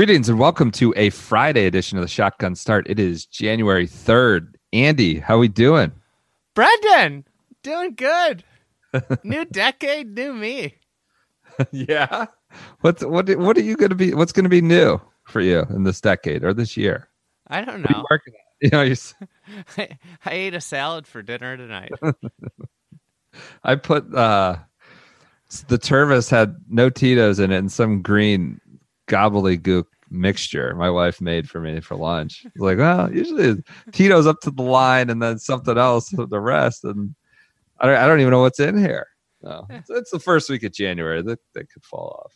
Greetings and welcome to a Friday edition of the Shotgun Start. It is January 3rd. Andy, how are we doing? Brendan, doing good. new decade, new me. yeah. What's what what are you going to be what's going to be new for you in this decade or this year? I don't What are you know. You know, you, s- I, I ate a salad for dinner tonight. I put uh the Tervis had no Tito's in it and some green gobbledygook mixture my wife made for me for lunch. Like, well, usually Tito's up to the line and then something else for the rest. And I don't, I don't even know what's in here. No, it's, it's the first week of January that, that could fall off.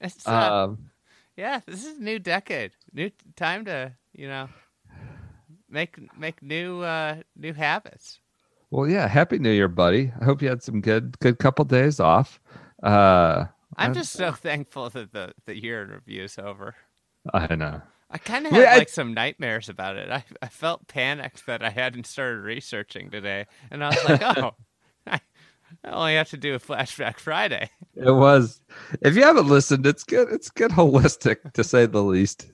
It's, uh, Um, yeah, this is a new decade. New time to, you know, make make new uh new habits. well, yeah. Happy New Year, buddy. I hope you had some good, good couple days off. Uh, I'm just so thankful that the the year in review is over. I don't know. I kind of Yeah, had I- like some nightmares about it. I I felt panicked that I hadn't started researching today, and I was like, oh, I, I only have to do a flashback Friday. It was. If you haven't listened, it's good. It's good holistic to say the least.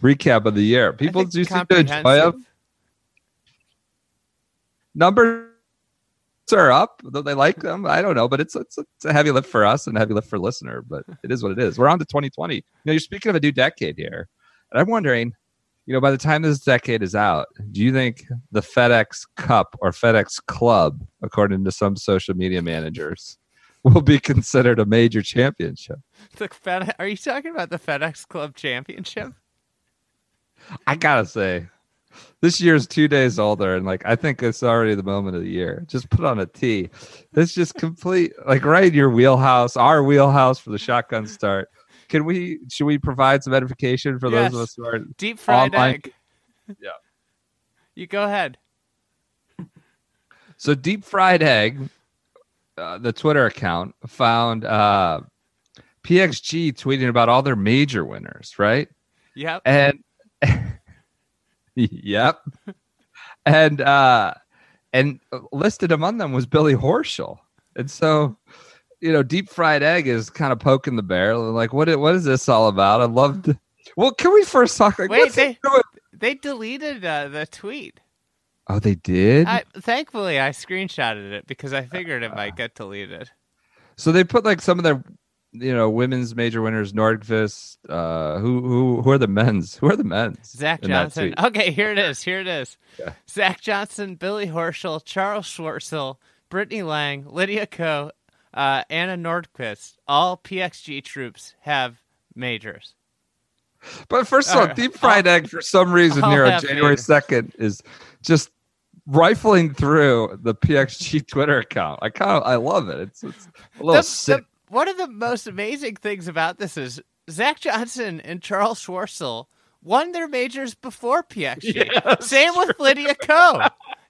Recap of the year. People do seem to enjoy them. comprehensive. Are up. Though they like them. I don't know, but it's it's, it's a heavy lift for us and a heavy lift for listener. But it is what it is. We're on to 2020. You know, you're speaking of a new decade here, and I'm wondering. You know, by the time this decade is out, do you think the FedEx Cup or FedEx Club, according to some social media managers, will be considered a major championship? The Fed, are you talking about the FedEx Club Championship? I gotta say, this year's two days older, and like I think it's already the moment of the year. Just put on a tee. It's just complete, like right in your wheelhouse, our wheelhouse for the shotgun start. Can we? Should we provide some edification for those of us who are? Deep fried Online- egg. Yeah. You go ahead. So deep fried egg, uh, the Twitter account found uh, PXG tweeting about all their major winners, right? Yeah. and yep. And uh and listed among them was billy horschel. And so you know deep fried egg is kind of poking the bear. Like what what is this all about? I'd love to well can we first talk like Wait, they- They deleted uh, the tweet. oh they did? I, thankfully, I screenshotted it because I figured it might get deleted. so they put like some of their you know women's major winners nordqvist uh who who who are the men's who are the men's Zach Johnson. Okay, here it is. Here it is. Yeah. Zach Johnson, Billy Horschel, Charles Schwartzel, Brittany Lang, Lydia Ko, uh, Anna Nordqvist. All PXG troops have majors. But first of all, Alright, deep fried egg for some reason here on January second is just rifling through the PXG Twitter account. I kind of I love it. It's, it's a little The- sick. One of the most amazing things about this is Zach Johnson and Charles Schwartzel won their majors before PXG. Same with Lydia Ko.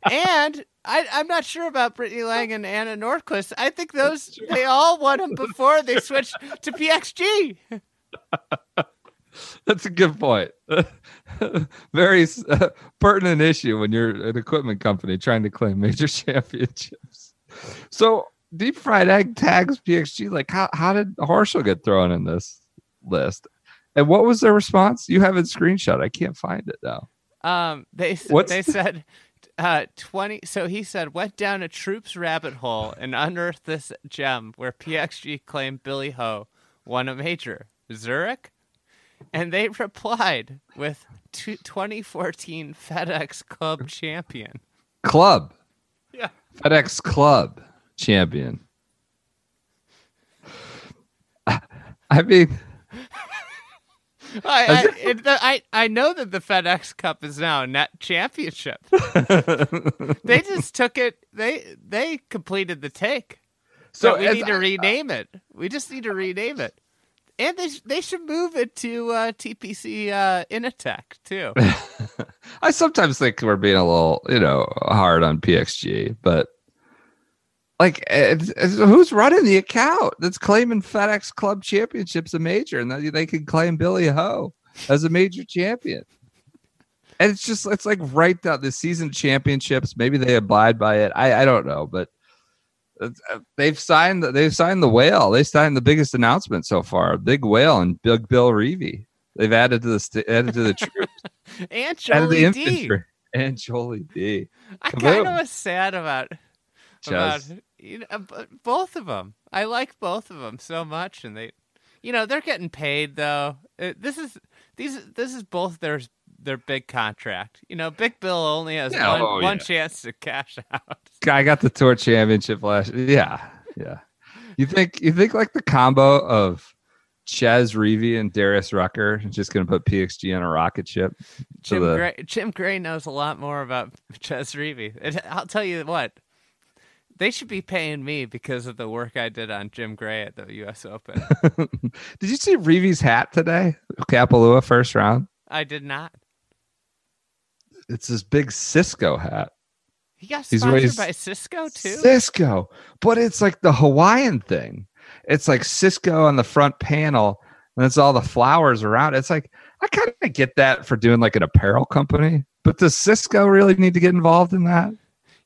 and I, I'm not sure about Brittany Lang and Anna Nordqvist. I think those they all won them before they switched to PXG. That's a good point. Very uh, pertinent issue when you're an equipment company trying to claim major championships. So deep fried egg tags PXG. Like how how did Horschel get thrown in this list? And what was their response? You have it screenshot. I can't find it now. Um, they What's they the- said uh, twenty. So he said went down a troops rabbit hole and unearthed this gem where PXG claimed Billy Ho won a major Zurich, and they replied with two, 2014 FedEx Club champion. Club. Yeah. FedEx Club champion. I mean, I, I, it, I I know that the FedEx Cup is now a net championship. they just took it. They they completed the take. So So we need to I- rename it. We just need to rename it. And they they should move it to uh, TPC uh, Initech too. I sometimes think we're being a little, you know, hard on PXG, but like, it's, it's- who's running the account that's claiming FedEx Club Championships a major, and that they can claim Billy Ho as a major champion? And it's just, it's like right down the season championships. Maybe they abide by it. I, I don't know, but uh, they've signed, the, they've signed the whale. They signed the biggest announcement so far, Big Whale and Big Bill Reavie. They've added to the st- added to the troops. and Jolie D. And Jolie D. I kind of was sad about about. You know, both of them. I like both of them so much, and they, you know, they're getting paid though. Uh, this is these this is both their their big contract. You know, Big Bill only has Yeah, one, oh, one yeah. chance to cash out. I got the tour championship last. Yeah, yeah. You think you think like the combo of Chez Reavie and Darius Rucker is just going to put PXG on a rocket ship? Jim the- Gray, Jim Gray knows a lot more about Chez Reavie. I'll tell you what. They should be paying me because of the work I did on Jim Gray at the U.S. Open. Did you see Reavie's hat today? Kapalua first round. I did not. It's this big Cisco hat. He got He's sponsored raised- by Cisco too. Cisco, but it's like the Hawaiian thing. It's like Cisco on the front panel, and it's all the flowers around. It's like I kind of get that for doing like an apparel company, but does Cisco really need to get involved in that?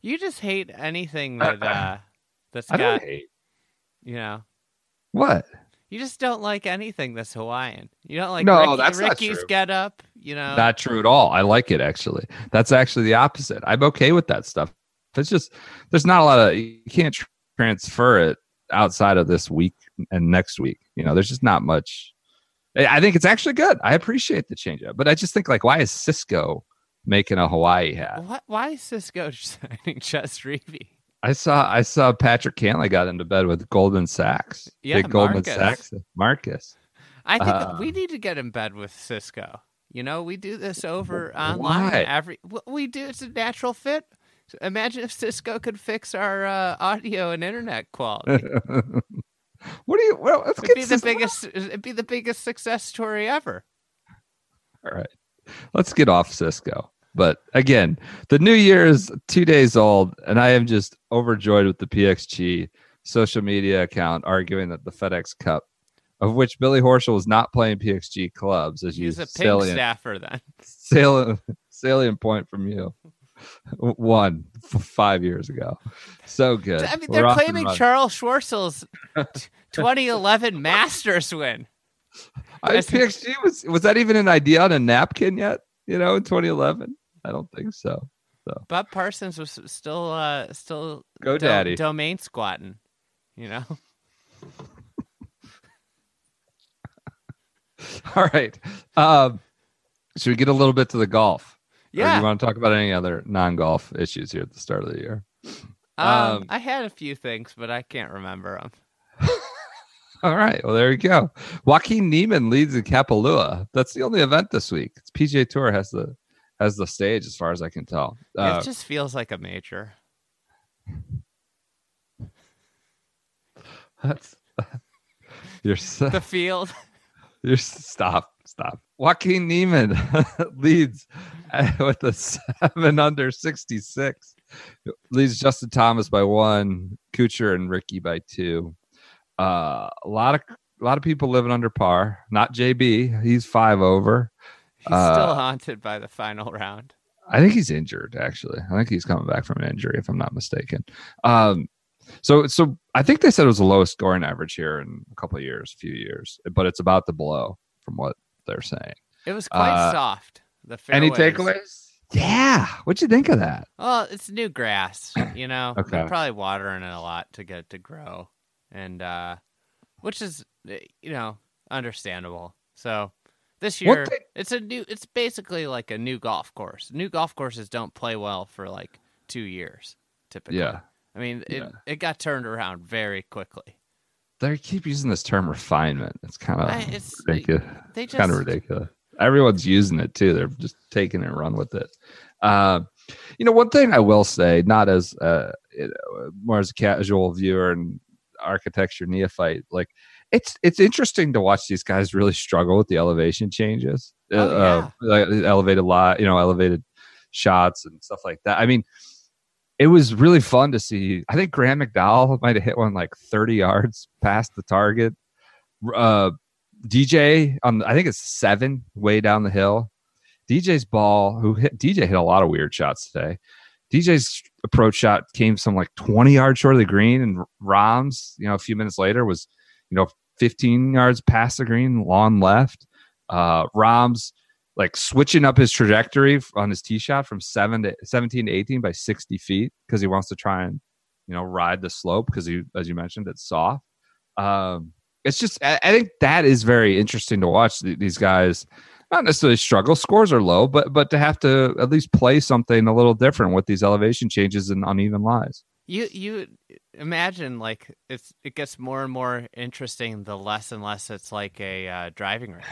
You just hate anything that uh that's I got don't hate you know. what. You just don't like anything that's Hawaiian. You don't like No, Ricky, that's Ricky's get up, you know. Not true at all. I like it actually. That's actually the opposite. I'm okay with that stuff. It's just there's not a lot of you can't tr- transfer it outside of this week and next week. You know, there's just not much. I I think it's actually good. I appreciate the change up, but I just think like, why is Cisco making a Hawaii hat? what, why is Cisco signing Chez Reavie? I saw I saw Patrick Cantlay got into bed with Goldman Sachs. Yeah, Big Goldman. Sachs. Marcus. I think that we need to get in bed with Cisco. You know, we do this over online. Every we do. It's a natural fit. Imagine if Cisco could fix our uh, audio and internet quality. what do you? Well, let's It'd get be the biggest. It'd be the biggest success story ever. All right. Let's get off Cisco. But again, the new year is two days old, and I am just overjoyed with the PXG social media account arguing that the FedEx Cup, of which Billy Horschel was not playing PXG clubs, as you He's a Ping salient, staffer then. salient, salient point from you, one five years ago. So good. I mean, We're they're claiming. Charles Schwartzel's t- 2011 Masters win. I, PXG was was that even an idea on a napkin yet? You know, in 2011, I don't think so. So Bob Parsons was still, uh, still Go do- Daddy. domain squatting. You know, All right. Um, should we get a little bit to the golf? Or do yeah. you want to talk about any other non-golf issues here at the start of the year? Um, um, I had a few things, but I can't remember them. All right. Well, there you go. Joaquin Niemann leads in Kapalua. That's the only event this week. It's PGA Tour has the has the stage, as far as I can tell. Uh, it just feels like a major. that's, you're so, The field. you're stop stop. Joaquin Niemann leads with a seven under sixty six. Leads Justin Thomas by one, Kuchar and Ricky by two. Uh, a lot of a lot of people living under par. Not JB. He's five over. He's Uh, still haunted by the final round. I think he's injured. Actually, I think he's coming back from an injury, if I'm not mistaken. Um, so so I think they said it was the lowest scoring average here in a couple of years, few years, but it's about to blow from what they're saying. It was quite uh, soft. The Any takeaways? Yeah. What'd you think of that? Well, it's new grass, you know. Okay. They're probably watering it a lot to get it to grow, and uh, which is eh, you know understandable. So this year, they- it's a new. It's basically like a new golf course. New golf courses don't play well for like two years typically. Yeah. I mean, it Yeah. it got turned around very quickly. they keep using this term refinement. It's kind of it's- ridiculous. They just kind of ridiculous. Everyone's using it too. They're just taking it and run with it. Uh, you know, one thing I will say, not as uh, you know, more as a casual viewer and architecture neophyte, like it's it's interesting to watch these guys really struggle with the elevation changes, Oh, uh, like elevated lot, you know, elevated shots and stuff like that. I mean, it was really fun to see. I think Graeme McDowell might have hit one like 30 yards past the target. Uh, DJ on I think it's seven way down the hill. DJ's ball, who hit DJ hit a lot of weird shots today. DJ's approach shot came some like 20 yards short of the green, and Rahm's, you know, a few minutes later was, you know, 15 yards past the green, long left. Uh, Rahm's like switching up his trajectory on his tee shot from seven to 17 to 18 by 60 feet because he wants to try and, you know, ride the slope because he, as you mentioned, it's soft. Um, it's just, I, I think that is very interesting to watch these guys not necessarily struggle. Scores are low, but but to have to at least play something a little different with these elevation changes and uneven lies. You you imagine like it's it gets more and more interesting the less and less it's like a uh, driving range.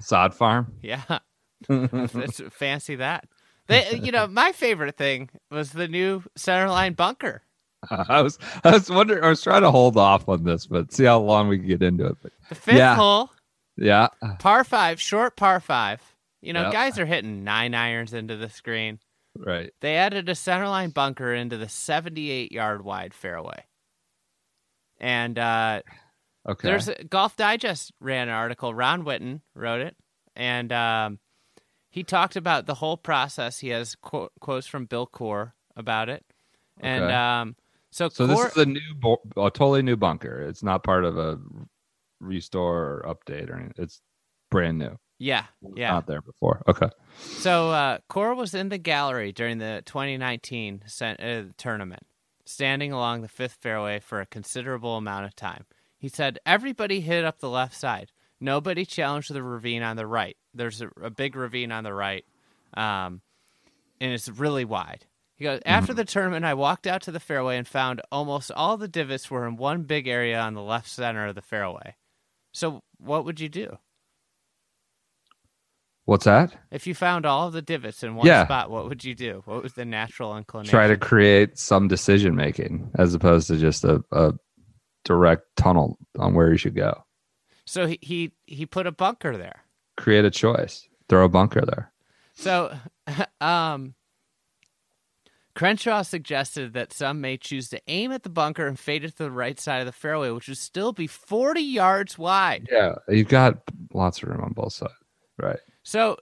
Sod farm. Yeah, it's fancy that. They, you know, my favorite thing was the new centerline bunker. I was I was wondering. I was trying to hold off on this, but see how long we can get into it. But The fifth Yeah. hole, yeah, par five, short par five. You know, Yep. guys are hitting nine irons into the screen. Right. They added a centerline bunker into the 78 yard wide fairway. And uh, Okay. there's a, Golf Digest ran an article. Ron Whitten wrote it, and um, he talked about the whole process. He has quote, quotes from Bill Coore about it, and Okay. um, so, so Coore, this is a new, bo- a totally new bunker. It's not part of a restore or update or anything. It's brand new. Yeah, yeah. Not there before. Okay. So uh, Coore was in the gallery during the 2019 cen- uh, tournament, standing along the fifth fairway for a considerable amount of time. He said, "Everybody hit up the left side. Nobody challenged the ravine on the right. There's a, a big ravine on the right, um, and it's really wide." He goes, "After the tournament, I walked out to the fairway and found almost all the divots were in one big area on the left center of the fairway. So, what would you do?" What's that? If you found all of the divots in one Yeah. spot, what would you do? What was the natural inclination? Try to create some decision making as opposed to just a, a direct tunnel on where you should go. So he, he he put a bunker there. Create a choice. Throw a bunker there. So, um, Crenshaw suggested that some may choose to aim at the bunker and fade it to the right side of the fairway, which would still be 40 yards wide. Yeah, you've got lots of room on both sides. Right. So,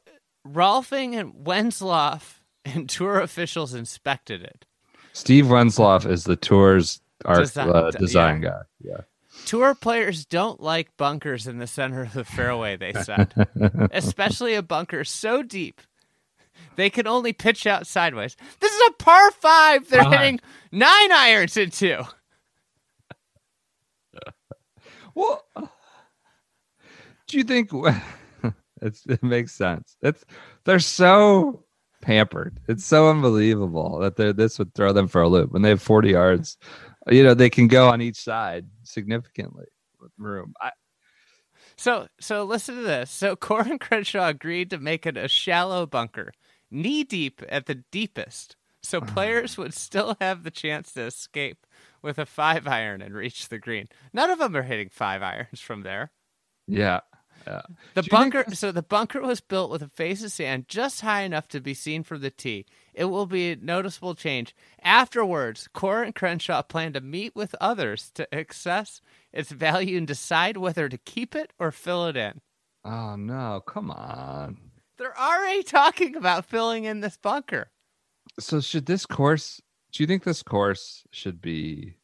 Rolfing and Wenzloff and tour officials inspected it. Steve Wenzloff is the tour's art Design- uh, design guy. Yeah. Tour players don't like bunkers in the center of the fairway, they said, especially a bunker so deep they can only pitch out sideways. This is a par five they're Fine. hitting nine irons into. Well, do you think it's, it makes sense? It's they're so pampered. It's so unbelievable that this would throw them for a loop when they have forty yards. You know they can go on each side significantly with room. I, So, so listen to this. So, Coore and Crenshaw agreed to make it a shallow bunker, knee deep at the deepest, so players would still have the chance to escape with a five iron and reach the green. None of them are hitting five irons from there. yeah, yeah. The Do you think bunker, so the bunker was built with a face of sand just high enough to be seen from the tee. It will be a noticeable change. Afterwards, Coore and Crenshaw plan to meet with others to assess its value and decide whether to keep it or fill it in. Oh no! Come on. They're already talking about filling in this bunker. So should this course? Do you think this course should be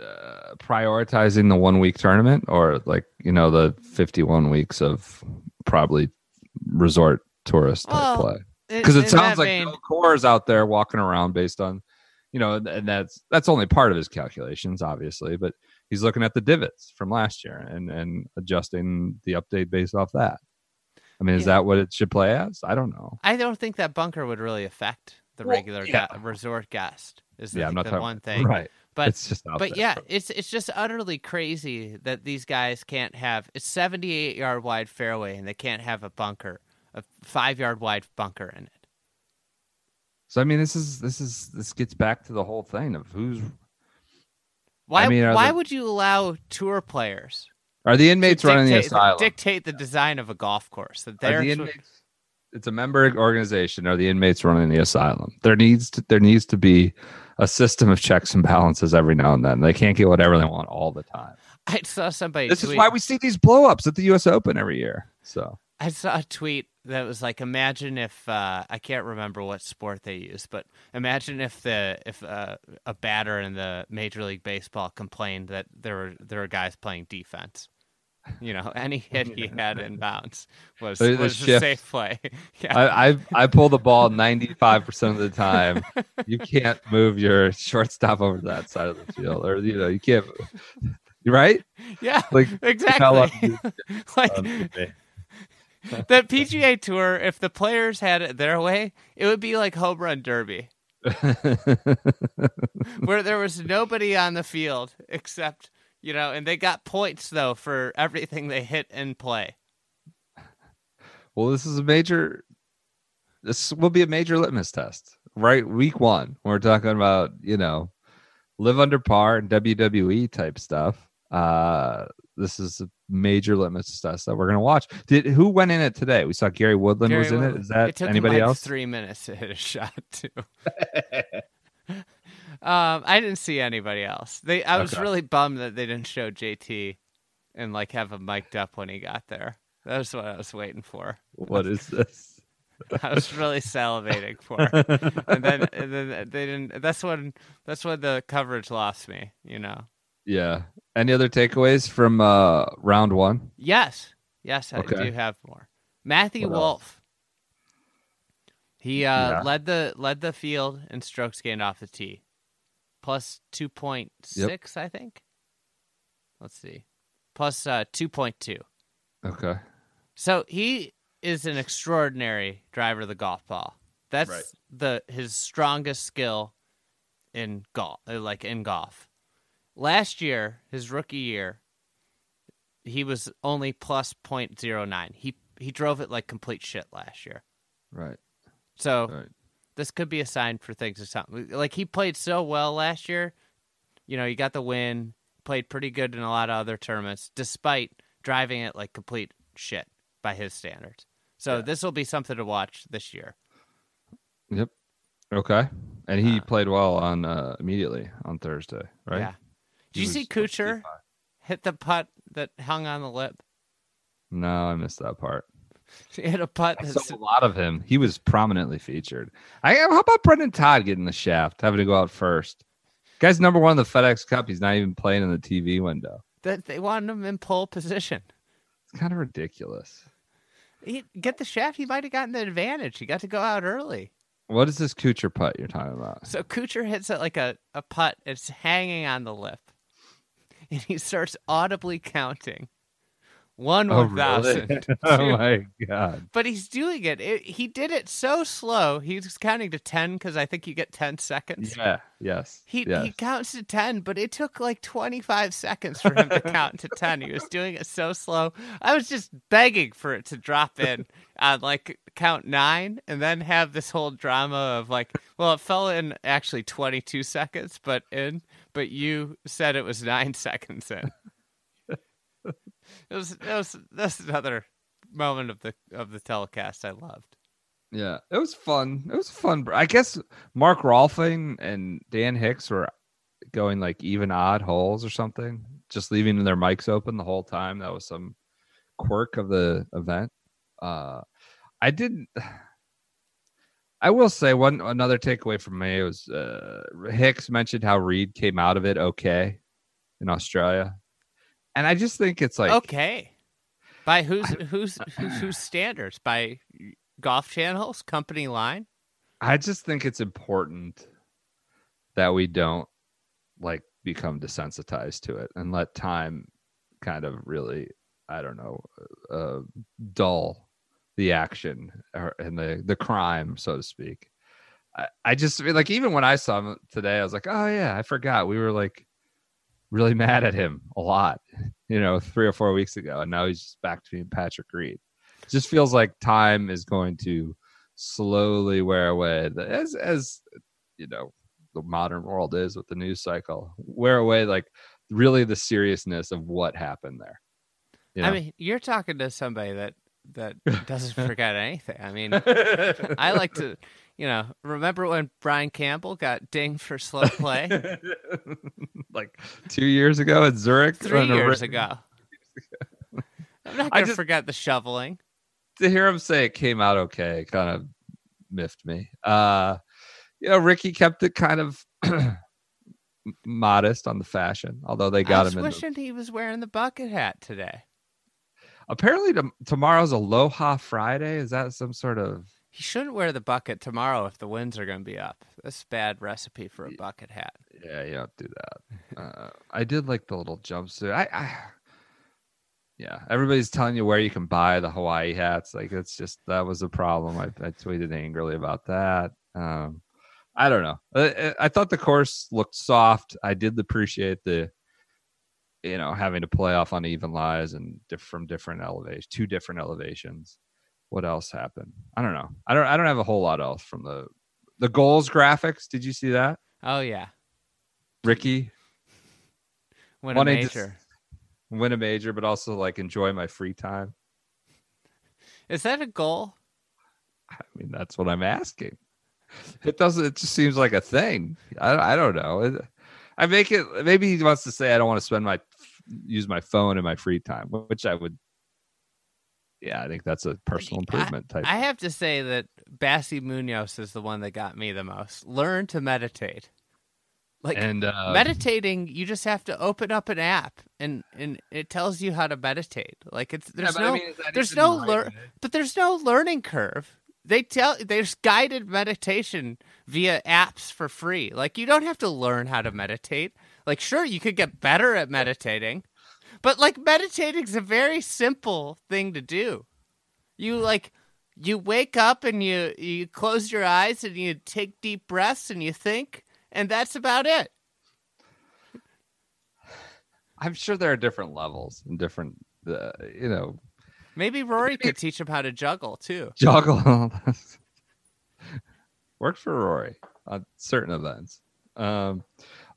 uh, prioritizing the one week tournament, or like you know the fifty one weeks of probably resort tourist type Well, play? Because it in sounds like vein- Bill is out there walking around based on, you know, and- that's that's only part of his calculations, obviously, but he's looking at the divots from last year and and adjusting the update based off that. I mean, is Yeah. that what it should play as? I don't know. I don't think that bunker would really affect the Well, regular yeah. resort guest. Is the, Yeah, I'm not the one thing. right. But it's just but there. yeah, it's it's just utterly crazy that these guys can't have it's 78 yard wide fairway and they can't have a bunker, a five yard wide bunker in it. So I mean, this is this is this gets back to the whole thing of who's Why mean, why the- would you allow tour players are the inmates running the asylum? dictate the design of a golf course? That they're the inmates, it's a member organization. Are the inmates running the asylum? There needs to there needs to be a system of checks and balances every now and then. They can't get whatever they want all the time. I saw somebody This is why we see these blowups at the U.S. Open every year. So I saw a tweet that was like, imagine if uh, I can't remember what sport they used, but imagine if the if uh, a batter in the Major League Baseball complained that there were there were guys playing defense. You know, any hit he had in bounds was The- the was a safe play. yeah, I, I I pull the ball ninety five percent of the time. You can't move your shortstop over to that side of the field, or you know you can't. You're right. yeah, Like exactly. like Um, the PGA Tour, if the players had it their way, it would be like home run derby. where there was nobody on the field except you know, and they got points though for everything they hit and play. well, this is a major. This will be a major litmus test, right? Week one, we're talking about you know, live under par and WWE type stuff. Uh, this is a major litmus test that we're gonna watch. Did who went in it today? We saw Gary Woodland Gary was in it. Woodland. Is that it took anybody like else? three minutes to hit a shot too. um, I didn't see anybody else. They, I was Okay. really bummed that they didn't show JT and like have him mic'd up when he got there. That was what I was waiting for. What is this? I was really salivating for. and then and then they didn't. That's when that's when the coverage lost me. You know. Yeah. Any other takeaways from uh round one? Yes, yes, I Okay. do have more. Matthew What else? Wolff. He uh, Yeah. led the led the field in strokes gained off the tee, plus two point six, I think. Let's see, plus uh, two point two. Okay. So he is an extraordinary driver of the golf ball. That's Right. the his strongest skill in golf, uh, like in golf. Last year, his rookie year, he was only plus 0.09. He he drove it like complete shit last year. Right. So Right. This could be a sign for things to something. Like he played so well last year. You know, he got the win, played pretty good in a lot of other tournaments, despite driving it like complete shit by his standards. So Yeah. this will be something to watch this year. Yep. Okay. And he Uh, played well on uh immediately on Thursday, right? Yeah. Did He you see 65. hit the putt that hung on the lip? No, I missed that part. He hit a putt. I saw a lot of him. He was prominently featured. I how about Brendon Todd getting the shaft, having to go out first? Guy's number one in the FedEx Cup. He's not even playing in the TV window. that they wanted him in pole position. It's kind of ridiculous. He get the shaft. He might have gotten the advantage. He got to go out early. What is this Kuchar putt you're talking about? So Kuchar hits it like a, a putt. It's hanging on the lip. And he starts audibly counting. One Oh, one thousand. really? oh my god! But he's doing it. it. He did it so slow. He's counting to ten because I think you get ten seconds. Yeah. Yes. He yes. he counts to ten, but it took like twenty five seconds for him to count to ten. He was doing it so slow. I was just begging for it to drop in on like count nine, and then have this whole drama of like, well, it fell in actually twenty two seconds, but in, but you said it was nine seconds in. It was it was that's another moment of the of the telecast I loved. Yeah, it was fun. It was fun. I guess Mark Rolfing and Dan Hicks were going like even odd holes or something, just leaving their mics open the whole time. That was some quirk of the event. Uh, I didn't. I will say one another takeaway from me was uh, Hicks mentioned how Reed came out of it okay in Australia, and I just think it's like okay, by whose whose whose, standards? By Golf Channel's company line? I just think it's important that we don't like become desensitized to it and let time kind of really, I don't know, uh, dull the action or, and the the crime, so to speak. I, I just like even when I saw him today, I was like, oh yeah, I forgot we were like really mad at him a lot, you know, three or four weeks ago, and now he's just back to being Patrick Reed. It just feels like time is going to slowly wear away, The- as as you know the modern world is with the news cycle, wear away like really the seriousness of what happened there. You I mean, you're talking to somebody that that doesn't forget anything. I mean, I like to, you know, remember when Brian Campbell got dinged for slow play like two years ago at Zurich, three years ra- ago. I'm not gonna just- forget the shoveling. to hear him say it came out okay kind of miffed me. Uh, you know, Ricky kept it kind of modest on the fashion, although they I got was him in. The, he was wearing the bucket hat today. apparently, tom- tomorrow's Aloha Friday. Is that some sort of? He shouldn't wear the bucket tomorrow if the winds are going to be up. That's a bad recipe for a bucket hat. Yeah, you don't do that. Uh, I did like the little jumpsuit. I, I, yeah, everybody's telling you where you can buy the Hawaii hats. Like it's just that was a problem. I, I tweeted angrily about that. Um, I don't know. I, I thought the course looked soft. I did appreciate the, you know, having to play off uneven lies and diff- from different elevations, two different elevations. What else happened? I don't know. I don't. I don't have a whole lot else from the the goals graphics. Did you see that, Oh yeah, Ricky? win a major. win a major, but also like enjoy my free time. Is that a goal? I mean, that's what I'm asking. It doesn't. It just seems like a thing. I I don't know. It- I make it. Maybe he wants to say I don't want to spend my use my phone in my free time, which I would. Yeah, I think that's a personal improvement type. I have to say that Bassi Munoz is the one that got me the most. Learn to meditate. Like and uh, meditating, you just have to open up an app and and it tells you how to meditate. Like it's yeah, there's I no mean, there's no right? lear- but there's no learning curve. They tell there's guided meditation via apps for free. Like you don't have to learn how to meditate. Like sure you could get better at meditating, but like meditating's a very simple thing to do. You like you wake up and you you close your eyes and you take deep breaths and you think and that's about it. I'm sure there are different levels and different, uh, you know, Maybe Rory could teach him how to juggle too. juggle. Worked for Rory on certain events. Um,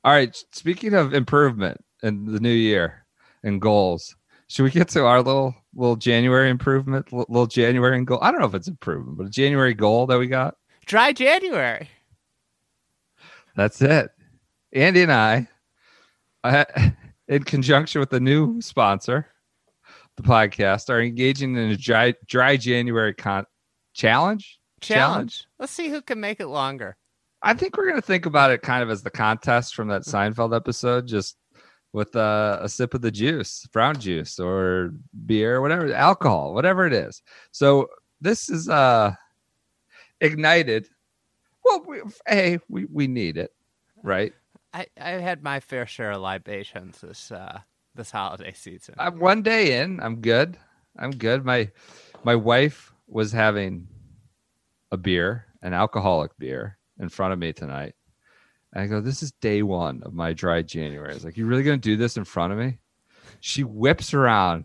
all right. Speaking of improvement in the new year and goals, should we get to our little little January improvement, little January goal? I don't know if it's improvement, but a January goal that we got. Dry January. That's it. Andy and I, I in conjunction with the new sponsor, the podcast, are engaging in a dry, dry January con- challenge. Challenge. Let's see who can make it longer. I think we're going to think about it kind of as the contest from that Seinfeld episode, just with uh, a sip of the juice, brown juice or beer, whatever, alcohol, whatever it is. So this is uh, ignited. Well, we, hey, we, we need it, right? I I had my fair share of libations this uh this holiday season. I'm one day in. I'm good. I'm good. My my wife was having a beer, an alcoholic beer, in front of me tonight. And I go, "This is day one of my dry January." I was like, "You really gonna do this in front of me?" She whips around,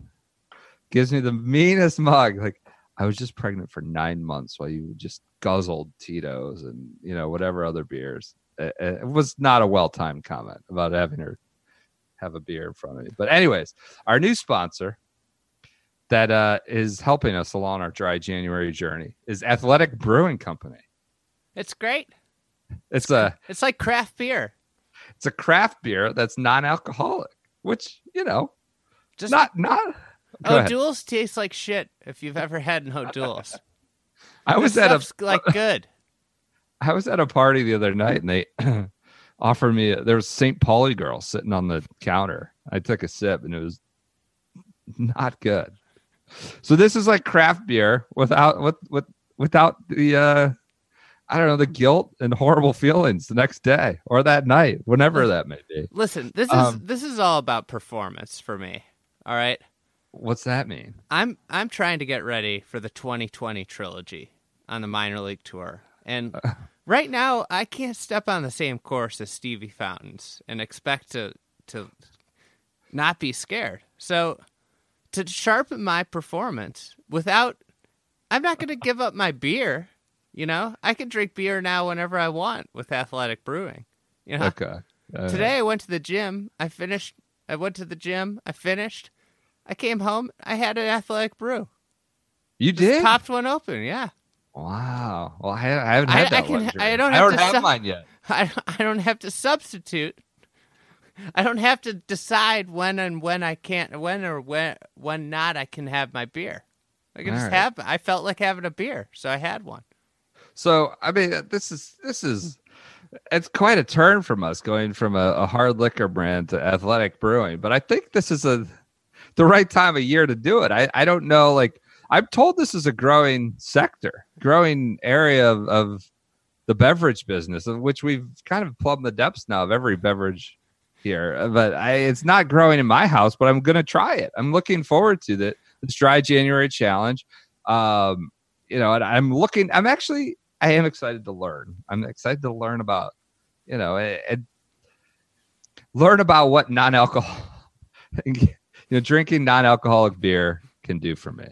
gives me the meanest mug. Like I was just pregnant for nine months while you just guzzled Tito's and you know whatever other beers. It, it was not a well timed comment about having her have a beer in front of me. But anyways, our new sponsor that uh, is helping us along our dry January journey is Athletic Brewing Company. It's great. It's a It's like craft beer. it's a craft beer that's non-alcoholic, which you know, Just not not. O'Doul's tastes like shit if you've ever had an O'Doul's. I was This at a like good. I was at a party the other night and they offered me there was St. Pauli girl sitting on the counter. I took a sip and it was not good. So this is like craft beer without with with without the uh I don't know the guilt and horrible feelings the next day or that night, whenever that may be. Listen, this is Um, this is all about performance for me. All right. What's that mean? I'm I'm trying to get ready for the 2020 trilogy on the minor league tour. And right now, I can't step on the same course as Stevie Fountains and expect to to not be scared. So to sharpen my performance without, I'm not going to give up my beer. You know, I can drink beer now whenever I want with Athletic Brewing. You know, Okay. Uh, Today I went to the gym. I finished. I went to the gym. I finished. I came home. I had an athletic brew. you did? Popped one open. Yeah. Wow. Well, I, I haven't had I that can- luxury. I don't I have don't to have sell- mine yet. I I don't have to substitute. I don't have to decide when and when I can't when or when when not I can have my beer. I can All just right. have. I felt like having a beer, so I had one. So I mean, this is this is it's quite a turn from us going from a, a hard liquor brand to athletic brewing. But I think this is a the right time of year to do it. I I don't know. Like I'm told, this is a growing sector, growing area of, of the beverage business, of which we've kind of plumbed the depths now of every beverage here. But I, it's not growing in my house. But I'm going to try it. I'm looking forward to the this dry January challenge. Um, you know, and I'm looking. I'm actually. I am excited to learn. I'm excited to learn about, you know, and, learn about what non-alcohol, you know, drinking non-alcoholic beer can do for me.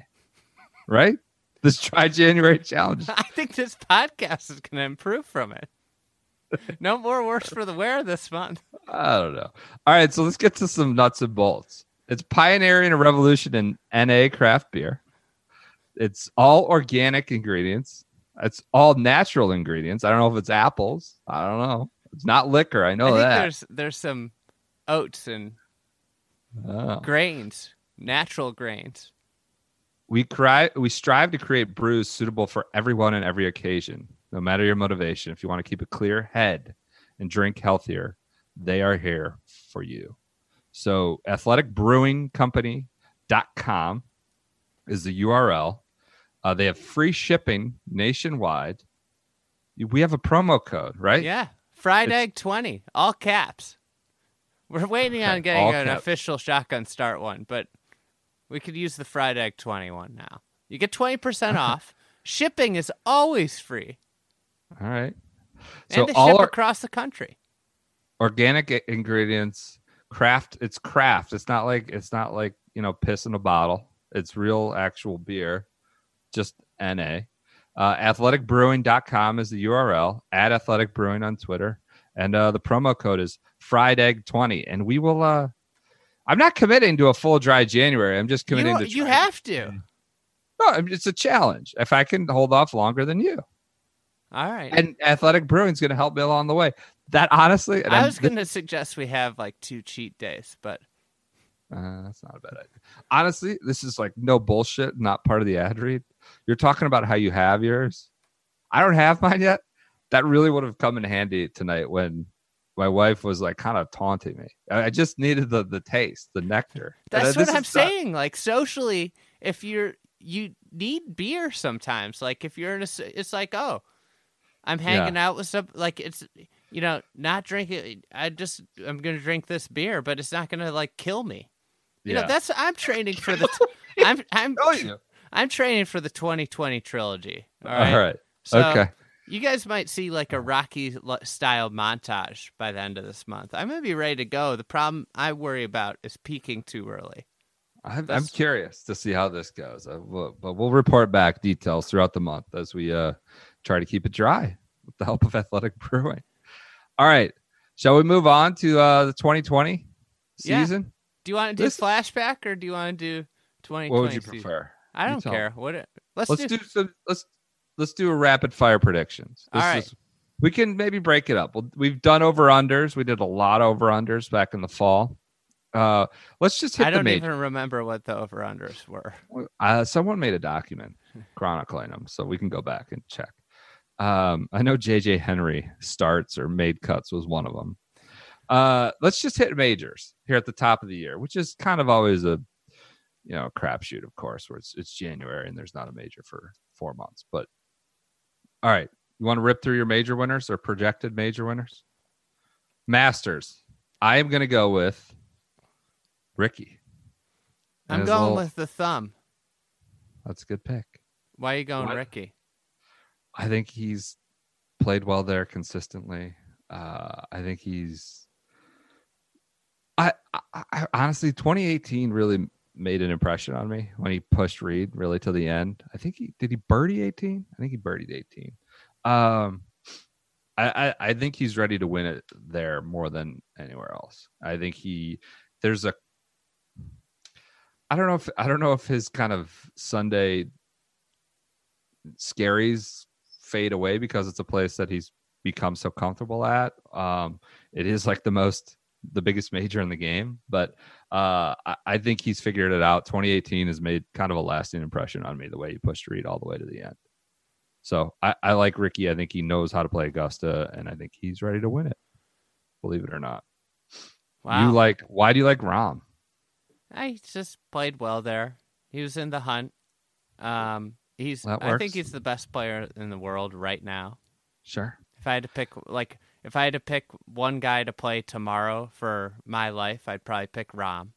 Right? This try January challenge. I think this podcast is going to improve from it. No more worse for the wear this month. I don't know. All right, so let's get to some nuts and bolts. It's pioneering a revolution in NA craft beer. It's all organic ingredients. It's all natural ingredients. I don't know if it's apples. I don't know. It's not liquor. I know I think that. there's there's some oats and Oh. grains, natural grains. We cry, we strive to create brews suitable for everyone and every occasion, no matter your motivation. If you want to keep a clear head and drink healthier, they are here for you. So athleticbrewingcompany.com is the URL. Uh, they have free shipping nationwide. We have a promo code, right? Yeah, fried egg twenty, all caps. We're waiting Okay, on getting an caps. official shotgun start one, but we could use the fried egg twenty one now. You get twenty percent off. Shipping is always free, All right. So and they all ship across the country. organic ingredients craft it's craft it's not like it's not like you know piss in a bottle it's real actual beer just na uh, athleticbrewing.com is the url at athletic brewing on twitter. And uh, the promo code is fried egg 20 and we will uh i'm not committing to a full dry january. I'm just committing You, to you have to. no it's a challenge. If i can hold off longer than you. All right. and athletic brewing's going to help me along the way. That honestly I was going to suggest we have like two cheat days, but Uh, that's not a bad idea. Honestly, this is like no bullshit, not part of the ad read. You're talking about how you have yours. I don't have mine yet. That really would have come in handy tonight when my wife was like kind of taunting me. I I just needed the the taste, the nectar. That's uh, what I'm not- saying. Like socially, if you're you need beer sometimes. Like if you're in a, it's like oh, I'm hanging out with some like it's you know not drinking. I just I'm gonna drink this beer, but it's not gonna like kill me. You yeah. know that's I'm training for the. I'm I'm Oh. I'm training for the 2020 trilogy. All All right. right. So okay. You guys might see like a Rocky style montage by the end of this month. I'm gonna be ready to go. The problem I worry about is peaking too early. I'm, I'm curious to see how this goes, uh, we'll- but we'll report back details throughout the month as we uh, try to keep it dry with the help of Athletic Brewing. All right, shall we move on to uh, the 2020 Yeah. Season? Do you want to do This- flashback or do you want to do 2020? What would you prefer? I don't tell care. What? It, let's, Let's do. do some. Let's let's do a rapid fire predictions. All right. is- we can maybe break it up. We'll, we've done over unders. We did a lot of over unders back in the fall. Uh, let's just hit I don't major. even remember what the over unders were. Uh, someone made a document chronicling them, so we can go back and check. Um, I know JJ Henry starts or made cuts was one of them. Uh, let's just hit majors here at the top of the year, which is kind of always a you know crapshoot, of course, where it's it's January and there's not a major for four months. But all right, you want to rip through your major winners or projected major winners? Masters. I am going to go with Ricky. I'm going little- with the thumb. That's a good pick. Why are you going What? Ricky? I think he's played well there consistently. Uh, I think he's. I, I, honestly, 2018 really made an impression on me when he pushed Reed really to the end. I think he did he birdie 18. I think he birdied 18. Um, I, I I think he's ready to win it there more than anywhere else. I think he there's a. I don't know if I don't know if his kind of Sunday scaries fade away because it's a place that he's become so comfortable at. Um, it is like the most, the biggest major in the game, but uh, I, I think he's figured it out. 2018 has made kind of a lasting impression on me the way he pushed Reed all the way to the end. So I, I like Ricky. I think he knows how to play Augusta, and I think he's ready to win it. Believe it or not. Wow. You like? Why do you like Rahm? I just played well there. He was in the hunt. Um, he's. I think he's the best player in the world right now. Sure. If I had to pick, like, if I had to pick one guy to play tomorrow for my life, I'd probably pick Rahm.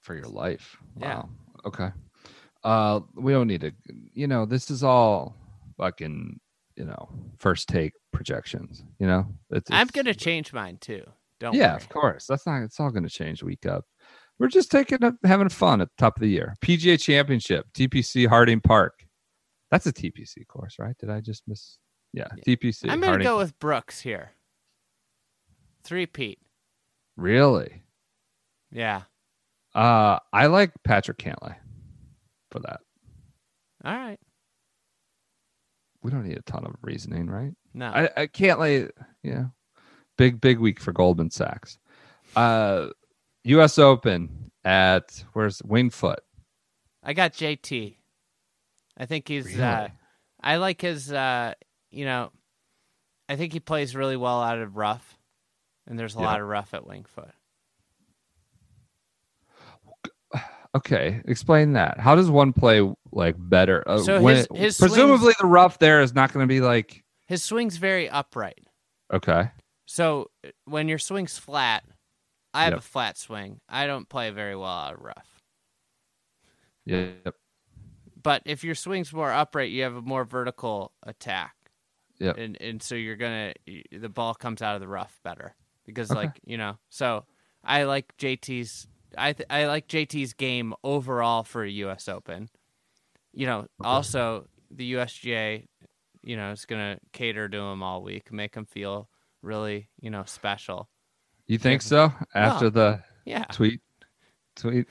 for your life. Yeah. Okay. Uh, we don't need to. You know, this is all fucking. You know, first take projections. You know, it's, I'm gonna change mine too. Don't Yeah, worry. of course. That's not. It's all going to change week up. We're just taking a, having fun at the top of the year. PGA Championship, TPC Harding Park. That's a TPC course, right? Did I just miss? Yeah, TPC. I'm gonna Harding go with Brooks here. Three Pete. Really? Yeah. Uh, I like Patrick Cantlay for that. All right. We don't need a ton of reasoning, right? No. I, I can't lay yeah. Big big week for Goldman Sachs. Uh US Open at where's Winged Foot. I got JT. I think he's Really? uh I like his uh you know I think he plays really well out of rough. And there's a Yeah. lot of rough at Wingfoot. Okay, explain that. How does one play like better? Uh, So when his- it- his presumably the rough there is not going to be like His swing's very upright. okay. So when your swing's flat, I have Yep. a flat swing. I don't play very well out of rough. Yep. But if your swing's more upright, you have a more vertical attack. Yep. And and so you're gonna the ball comes out of the rough better because Okay. like you know. So I like JT's. I th- I like JT's game overall for a U.S. Open. You know, also the USGA, you know, is gonna cater to him all week, make him feel really you know special. You think so? After the Yeah, tweet tweet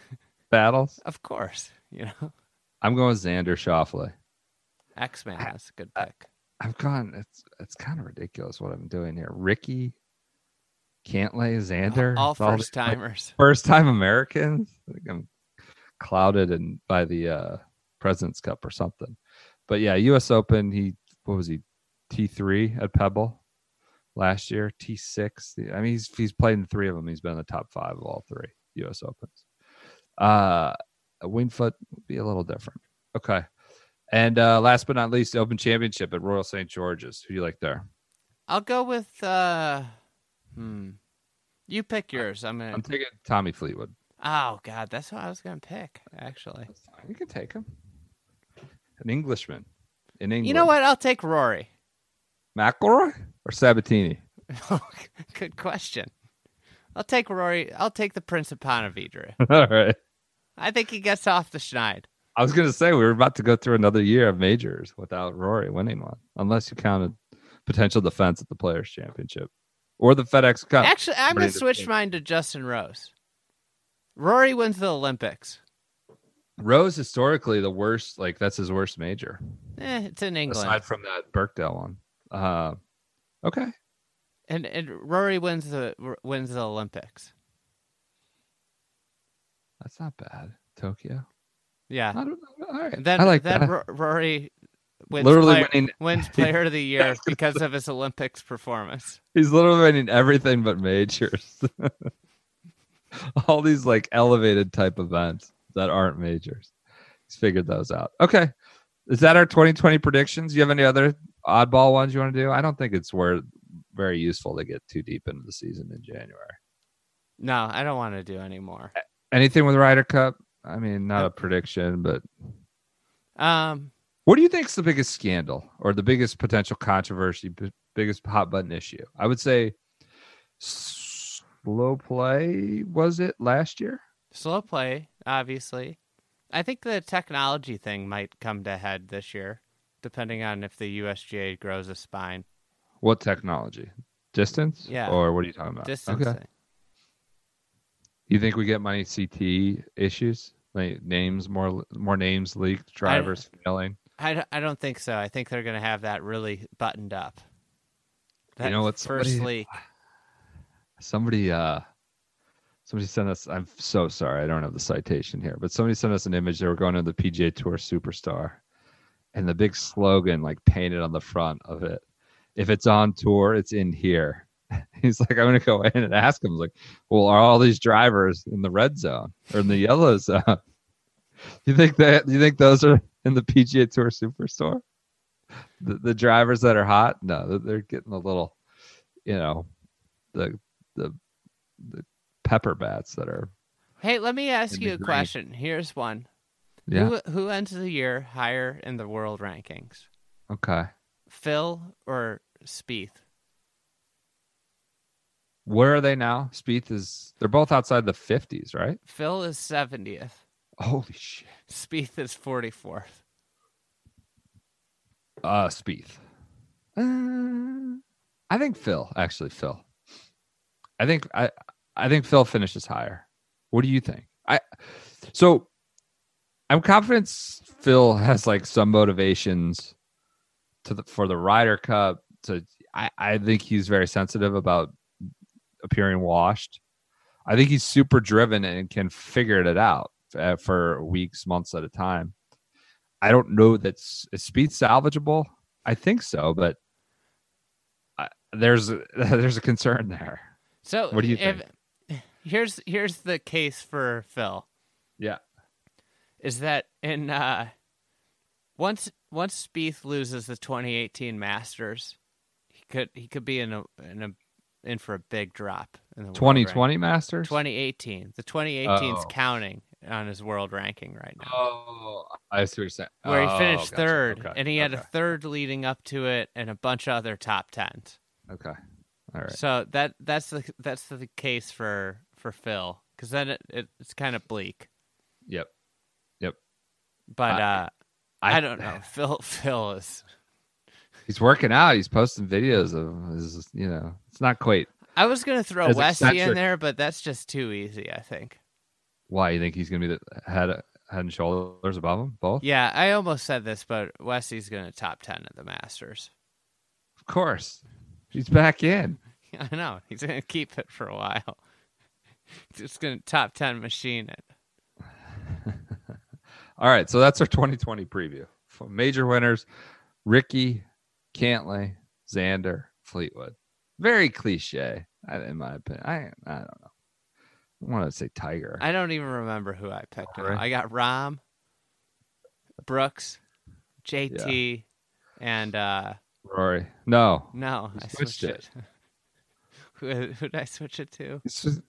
battles? of course. You know, I'm going Xander Schauffele. X Man. That's a good pick. I've gone it's it's kind of ridiculous what I'm doing here. Ricky Cantlay, Xander. All these, first timers. first time Americans. I think I'm clouded and by the uh President's Cup or something. But yeah, US Open, he what was he? T three at Pebble last year, T six. I mean he's he's played in three of them. He's been in the top five of all three US Opens. Uh Wingfoot would be a little different. Okay. And uh last but not least, Open Championship at Royal St. George's. Who do you like there? I'll go with. uh Hmm. You pick yours. I'm gonna. I'm taking Tommy Fleetwood. Oh God, that's what I was gonna pick. Actually, You can take him. An Englishman in England. you know what? I'll take Rory. McIlroy or Sabbatini? Good question. I'll take Rory. I'll take the Prince of Pontevedra. All right. I think he gets off the schneid. I was going to say we were about to go through another year of majors without Rory winning one, unless you counted potential defense at the Players Championship or the FedEx Cup. Actually, I'm gonna switch pick. mine to Justin Rose. Rory wins the Olympics. Rose historically the worst, like that's his worst major, Eh, it's in England, aside from that Birkdale one. Uh, okay, and and Rory wins the wins the Olympics. that's not bad. Tokyo. Yeah. I don't know. All right, then I like then that. Ro- Rory wins Literally player, winning- wins Player of the Year because of his Olympics performance. He's literally winning everything but majors. All these like elevated type events that aren't majors. He's figured those out. Okay. Is that our 2020 predictions? You have any other oddball ones you want to do? I don't think it's worth very useful to get too deep into the season in January. No, I don't want to do any more. Anything with Ryder Cup? I mean, not a prediction, but Um, What do you think is the biggest scandal or the biggest potential controversy, b- biggest hot button issue? I would say slow play was it last year? Slow play, obviously. I think the technology thing might come to head this year, depending on if the USGA grows a spine. What technology? Distance? Yeah. Or what are you talking about? Distancing. Okay. You think we get money CT issues? Like names more more names leaked, drivers failing. I, I don't think so. I think they're going to have that really buttoned up. You know what, First somebody- leak. Somebody uh somebody sent us I'm so sorry, I don't have the citation here, but somebody sent us an image they were going to the PGA Tour Superstore and the big slogan like painted on the front of it. If it's on tour, it's in here. He's like, I'm gonna go in and ask him, like, well, are all these drivers in the red zone or in the yellow zone? You think that you think those are in the PGA Tour Superstore? The, the drivers that are hot? No, they're- they're getting a little, you know, the the the pepper bats that are Hey, let me ask you a green. question. Here's one. yeah Who, who ends the year higher in the world rankings? okay. Phil or Spieth? Where are they now? Spieth is they're both outside the fifties, right? Phil is 70th. Holy shit. Spieth is 44th. Uh Spieth. Uh, I think Phil actually Phil. I think I I think Phil finishes higher. What do you think? I so I'm confident Phil has like some motivations to the for the Ryder Cup. To I I think he's very sensitive about appearing washed. I think he's super driven and can figure it out uh, for weeks, months at a time. I don't know that's is Spieth salvageable. I think so, but I, there's a, there's a concern there. So What do you if, Here's here's the case for Phil. Yeah. is that in uh, once once Spieth loses the 2018 Masters, he could he could be in a in a in for a big drop in the 2020 ranking. Masters. 2018. The 2018's Oh. counting on his world ranking right now. Oh, I see what you're saying. where Oh, he finished gotcha. third, Okay, and he had a third leading up to it, and a bunch of other top tens. Okay. All right. So that that's the that's the case for for Phil, because then it, it it's kind of bleak. Yep. Yep. But I- uh, I, don't know. Phil Phil is. He's working out. He's posting videos of his. You know, it's not quite. I was gonna throw As Westy in there, but that's just too easy. I think. Why you think he's going to be the head head and shoulders above him? Both. Yeah, I almost said this, but Westy's gonna top ten at the Masters. Of course. He's back in. I know he's gonna keep it for a while. Just gonna top ten machine it. All right, so that's our 2020 preview. For major winners: Ricky, Cantlay, Xander, Fleetwood. Very cliche, in my opinion. I I don't know. I want to say Tiger. I don't even remember who I picked. Right. I got Rahm, Brooks, JT, and uh Rory. No, no, I switched switched it. who who did I switch it to? just,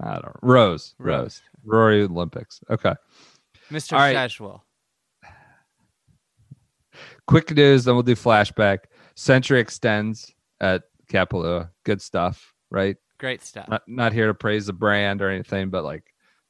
I don't know. Rose. Rose. Rory Olympics. Okay. Mr. All right. Shedwell. Quick news, then we'll do flashback. Sentry extends at Kapalua. Good stuff, right? Great stuff. Not not here to praise the brand or anything, but like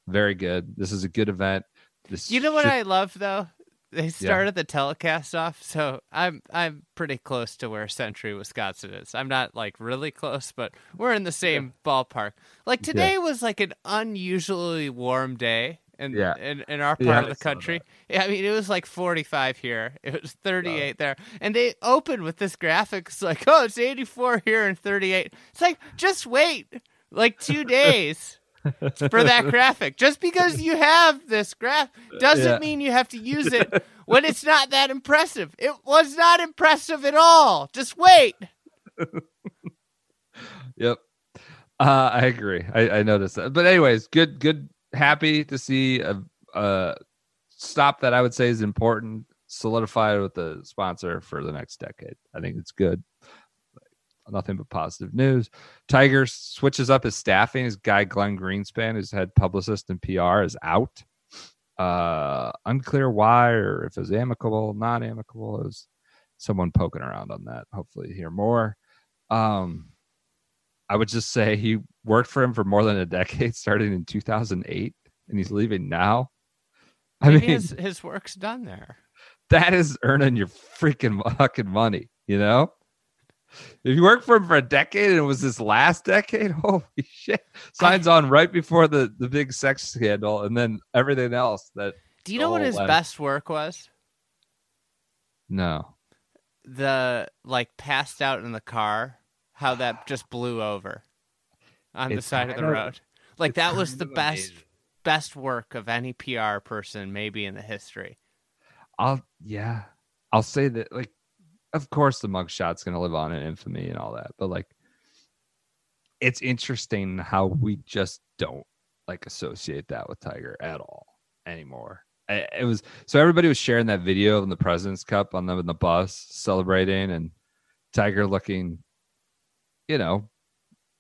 very good. This is a good event. This You know what should- I love though? They started the telecast off, so I'm I'm pretty close to where Sentry, Wisconsin is. I'm not like really close, but we're in the same ballpark. Like today was like an unusually warm day in Yeah. in, in our part Yeah, of the country. Yeah, I mean it was like 45 here. It was 38 there. And they opened with this graphic it's like, "Oh, it's 84 here and 38." It's like, "Just wait like 2 days." for that graphic. Just because you have this graph doesn't Yeah. mean you have to use it when it's not that impressive. It was not impressive at all. Just wait. Yep. Uh, I agree. I, I noticed that. But anyways, good, good, happy to see a, a stop that I would say is important, solidified with the sponsor for the next decade. I think it's good. Nothing but positive news. Tiger switches up his staffing. His guy Glenn Greenspan, his head publicist and PR, is out. Uh, unclear why or if it's amicable, not amicable. Was someone poking around on that. Hopefully, hear more. Um, I would just say he worked for him for more than a decade, starting in 2008, and he's leaving now. I Maybe mean, his, his work's done there. that is earning your freaking fucking money, you know? If you worked for him for a decade and it was his last decade, holy shit. Signs on right before the, the big sex scandal and then everything else that Do you know what his best work was? no. The like passed out in the car, how that just blew over on the side of the of- road. Like that was the best amazing. best work of any PR person maybe in the history. I'll yeah. I'll say that like of course the mugshot's gonna live on in infamy and all that, but like it's interesting how we just don't like associate that with Tiger at all anymore. I- It was so everybody was sharing that video in the President's Cup on them in the bus celebrating and Tiger looking, you know,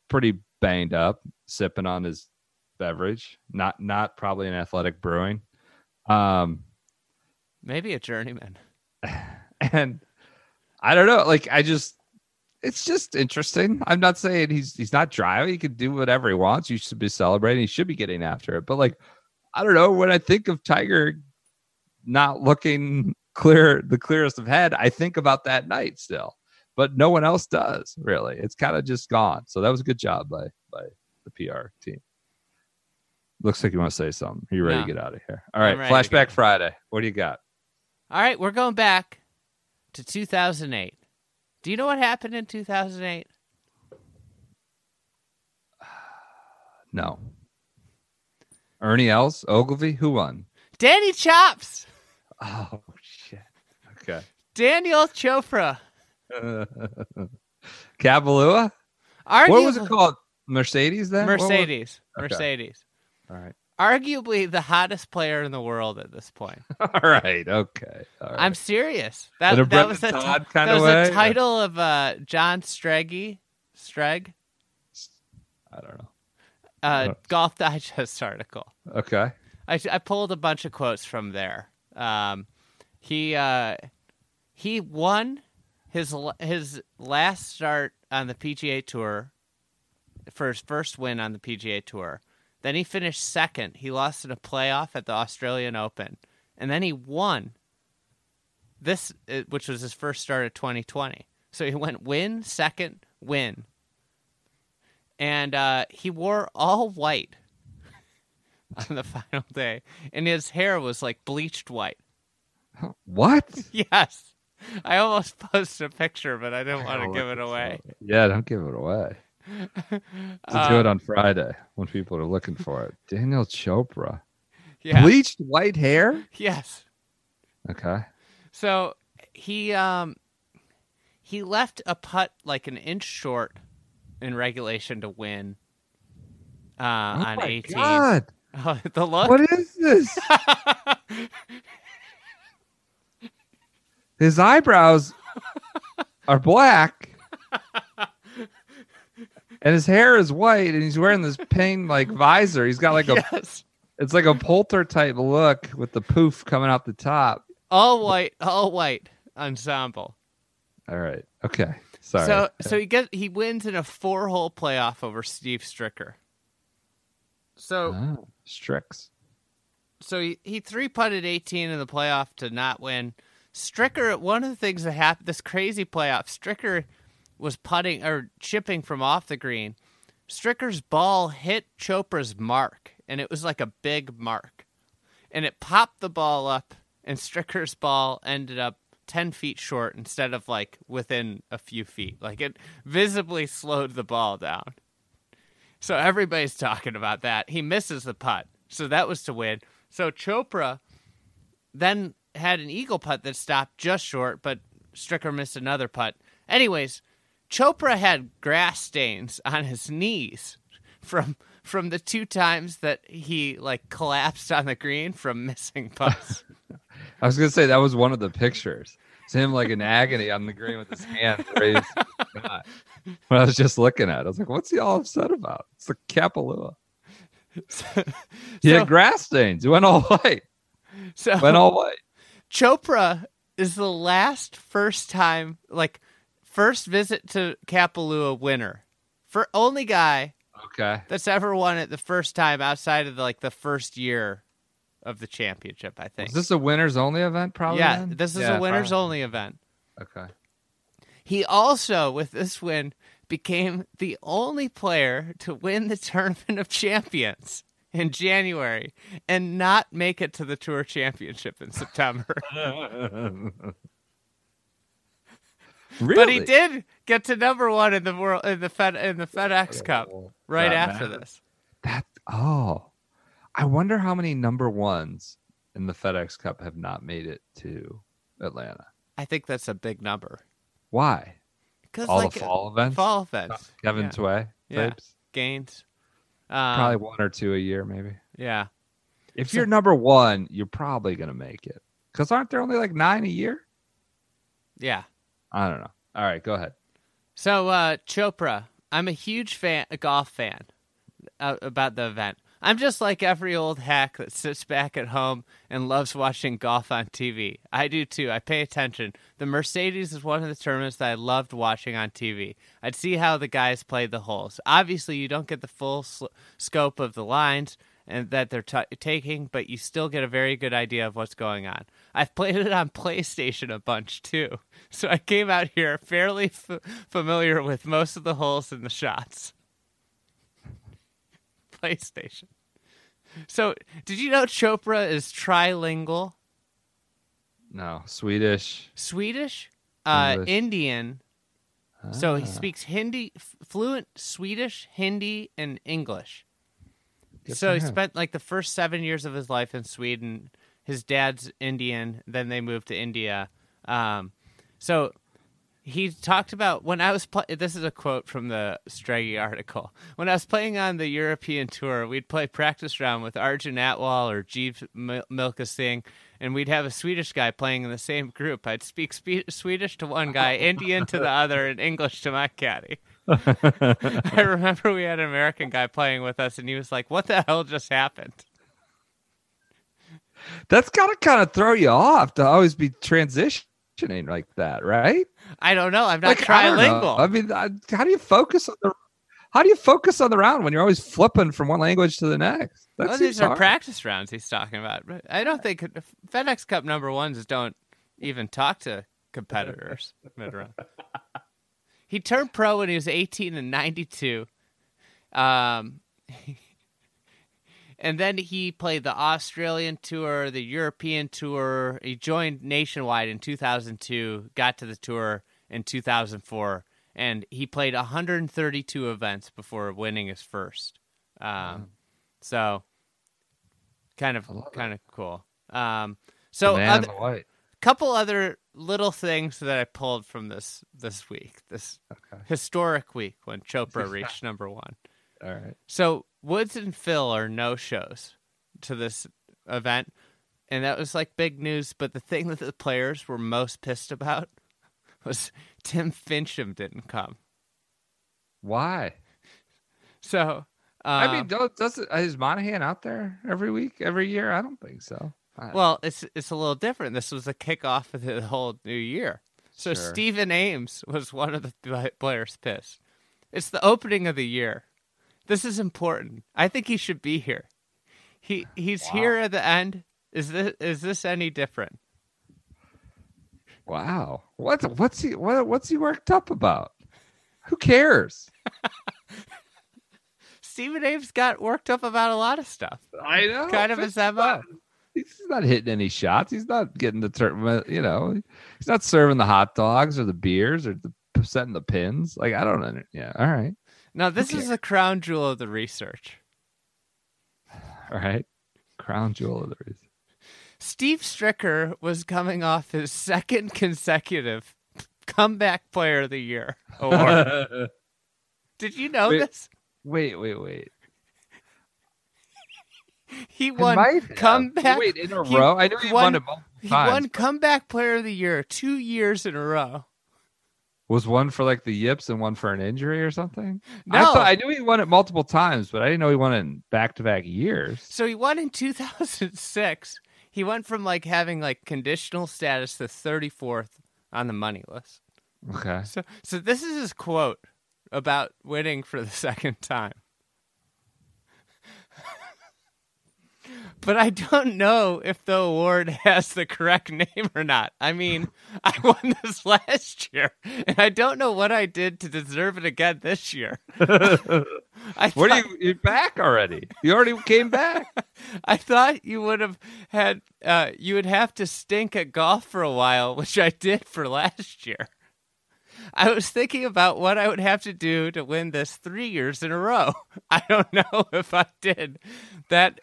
pretty banged up, sipping on his beverage. Not not probably an athletic brewing. Um Maybe a journeyman. and I don't know. Like I just, it's just interesting. I'm not saying he's he's not driving. He can do whatever he wants. You should be celebrating. He should be getting after it. But like, I don't know. When I think of Tiger not looking clear, the clearest of head, I think about that night still. But no one else does really. It's kind of just gone. So that was a good job by by the PR team. Looks like you want to say something. Are you ready No. to get out of here? All right, I'm ready to flashback. Friday. What do you got? All right, we're going back to 2008. Do you know what happened in 2008? No. Ernie Els, Ogilvy, who won? Danny Chops, Oh shit. Okay. Daniel Chopra. Arguably, What was it called? Mercedes then? What was- Mercedes. Okay. Mercedes. All right. Arguably the hottest player in the world at this point. All right. Okay. All right. I'm serious. That, that was a, that was way? a title of uh, John Strege. Streg? I don't know. Uh. Golf Digest article. Okay. I, I pulled a bunch of quotes from there. Um, he uh, he won his his last start on the PGA Tour for his first win on the PGA Tour. Then he finished second. He lost in a playoff at the Australian Open, and then he won this, uh, which was his first start of 2020. So he went win, second, win, and uh, he wore all white on the final day, and his hair was like bleached white. What? Yes, I almost posted a picture, but I didn't want to give it away. Yeah, don't give it away. We'll do it on Friday when people are looking for it. Daniel Chopra. Yeah. Bleached white hair? Yes. Okay. So he um he left a putt like an inch short in regulation to win uh, oh on my 18. God. Oh, the look. What is this? His eyebrows are black. And his hair is white, and he's wearing this pink like visor. He's got like a yes. it's like a polter type look with the poof coming out the top. All white, all white ensemble. All right. Okay. Sorry. So so he gets he wins in a four hole playoff over Steve Stricker. So oh, Strix. so he, he three putted 18 in the playoff to not win. Stricker, one of the things that happened this crazy playoff, Stricker was putting or chipping from off the green. Stricker's ball hit Chopra's mark, and it was like a big mark. And it popped the ball up, and Stricker's ball ended up 10 feet short instead of like within a few feet. Like it visibly slowed the ball down. So everybody's talking about that. He misses the putt. So that was to win. So Chopra then had an eagle putt that stopped just short, but Stricker missed another putt. Anyways, Chopra had grass stains on his knees from from the two times that he like collapsed on the green from missing putts. I was gonna say that was one of the pictures. It's him like in agony on the green with his hands raised. When I was just looking at it, I was like, what's he all upset about? It's the Kapalua. He So- had grass stains. He went all white. So Went all white. Chopra is the last first time, like first visit to Kapalua winner, for only guy Okay. that's ever won it the first time outside of the, like the first year of the championship. I think. Is this a winners only event? Probably. yeah, then? this is Yeah, a winners probably. only event. Okay. He also, with this win, became the only player to win the Tournament of Champions in January and not make it to the Tour Championship in September. really? But he did get to number one in the world in the Fed in the FedEx Cup oh, right That after matters. this. That oh, I wonder how many number ones in the FedEx Cup have not made it to Atlanta. I think that's a big number Why? because All like the fall events. fall events, Kevin yeah. Tway Yeah. types. Um, Probably one or two a year, maybe. yeah. If So- you're number one, you're probably gonna make it. Because aren't there only like nine a year? Yeah. I don't know. All right, go ahead. So uh, Chopra, I'm a huge fan, a golf fan uh, about the event. I'm just like every old hack that sits back at home and loves watching golf on TV. I do too. I pay attention. The Mercedes is one of the tournaments that I loved watching on TV. I'd see how the guys played the holes. Obviously, you don't get the full sl- scope of the lines and that they're t- taking, but you still get a very good idea of what's going on. I've played it on PlayStation a bunch too, so I came out here fairly f- familiar with most of the holes and the shots. PlayStation. So, did you know Chopra is trilingual? No, Swedish. Swedish, uh, English. Indian. So he Ah. speaks Hindi, fluent Swedish, Hindi, and English. Good so he spent like the first seven years of his life in Sweden. His dad's Indian. Then they moved to India. Um, so he talked about when I was. Pl- this is a quote from the Strege article. When I was playing on the European tour, we'd play practice round with Arjun Atwal or Jeev Mil- Milka Singh, and we'd have a Swedish guy playing in the same group. I'd speak spe- Swedish to one guy, Indian to the other, and English to my caddy. I remember we had an American guy playing with us, and he was like, "What the hell just happened?" That's gotta kind of throw you off to always be transitioning like that, right? I don't know. I'm not like I trilingual. I mean, I, how do you focus on the how do you focus on the round when you're always flipping from one language to the next? That Well, these are hard. practice rounds he's talking about. But I don't think FedEx Cup number ones don't even talk to competitors mid round. He turned pro when he was 18 and 92. Um, and then he played the Australian tour, the European tour. He joined Nationwide in 2002, got to the tour in 2004, and he played 132 events before winning his first. Um, So, kind of, kind of cool. Um, so, other, in couple other little things that I pulled from this this week, this Okay. historic week when Chopra reached number one. All right. So Woods and Phil are no shows to this event, and that was like big news. But the thing that the players were most pissed about was Tim Finchem didn't come. Why? So I um, mean, don't, does it, is Monahan out there every week, every year? I don't think so. I- well, it's it's a little different. This was the kickoff of the whole new year. So Sure. Stephen Ames was one of the players pissed. It's the opening of the year. This is important. I think he should be here. He he's here at the end. Is this is this any different? wow. What what's he what, what's he worked up about? Who cares? Stephen Ames got worked up about a lot of stuff. I know. Kind of his he's MO. not- He's not hitting any shots. He's not getting the turn. You know, he's not serving the hot dogs or the beers or the setting the pins. Like I don't know. Yeah. All right. Now this is the crown jewel of the research. All right. Crown jewel of the research. Steve Stricker was coming off his second consecutive comeback player of the year award. Did you know Wait, this? Wait, wait, wait. He won comeback. Wait, in a he row. I know he won- won He won comeback player of the year two years in a row. Was one for like the yips and one for an injury or something? I No. thought I knew he won it multiple times, but I didn't know he won it in back to back years. So he won in 2006. he went from like having like conditional status to 34th on the money list. Okay. So so this is his quote about winning for the second time. But I don't know if the award has the correct name or not. I mean, I won this last year, and I don't know what I did to deserve it again this year. I What are you? You're back already. You already came back. I thought you would have had uh, you would have to stink at golf for a while, which I did for last year. I was thinking about what I would have to do to win this three years in a row. I don't know if I did that.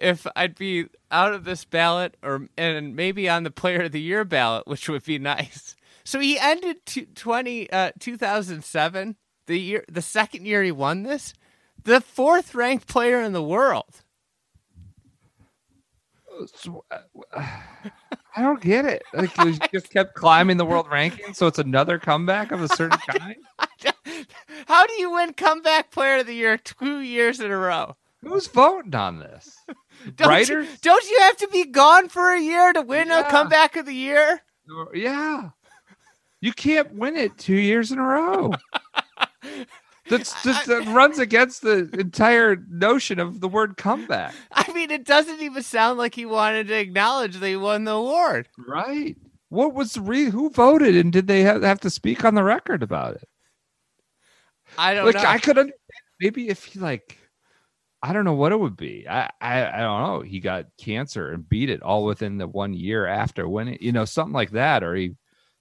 If I'd be out of this ballot, or and maybe on the Player of the Year ballot, which would be nice. So he ended t- twenty uh, two thousand seven, the year, the second year he won this, the fourth ranked player in the world. So, uh, I don't get it. Like you just kept climbing the world ranking, so it's another comeback of a certain kind. How do you win comeback player of the year two years in a row? Who's voting on this? Don't Writers? You, don't you have to be gone for a year to win Yeah. a comeback of the year? Yeah. You can't win it two years in a row. That's, that runs against the entire notion of the word comeback. I mean, it doesn't even sound like he wanted to acknowledge he won the award. Right. What was the re- who voted and did they have, have to speak on the record about it? I don't like know. I could understand maybe if he like I don't know what it would be. I, I I don't know. He got cancer and beat it all within the one year after winning, you know, something like that, or he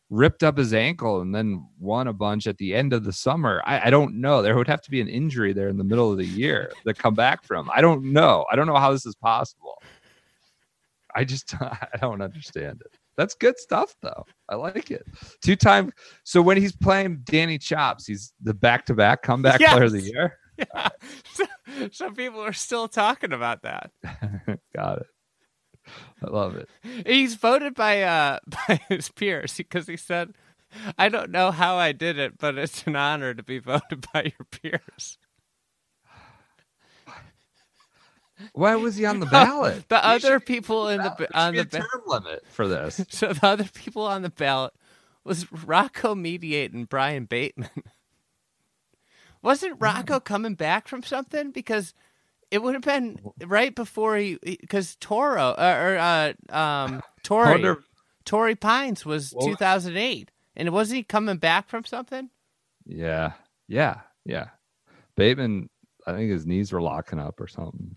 ripped up his ankle and then won a bunch at the end of the summer. I, I don't know. There would have to be an injury there in the middle of the year to come back from. I don't know. I don't know how this is possible. I just I don't understand it. That's good stuff though. I like it. Two time. So when he's playing Danny Chops, he's the back to back comeback player of the year. Yeah. Some people are still talking about that. Got it. I love it. He's voted by uh by his peers because he said, "I don't know how I did it, but it's an honor to be voted by your peers." Why was he on the ballot? The He other people in the on the ba- term limit for this. so the other people on the ballot was Rocco Mediate and Brian Bateman. Wasn't Rocco coming back from something? Because it would have been right before he, because Toro uh, or uh, um Wonder- Torrey Pines was Well- 2008, and wasn't he coming back from something? Yeah, yeah, yeah. Bateman, I think his knees were locking up or something.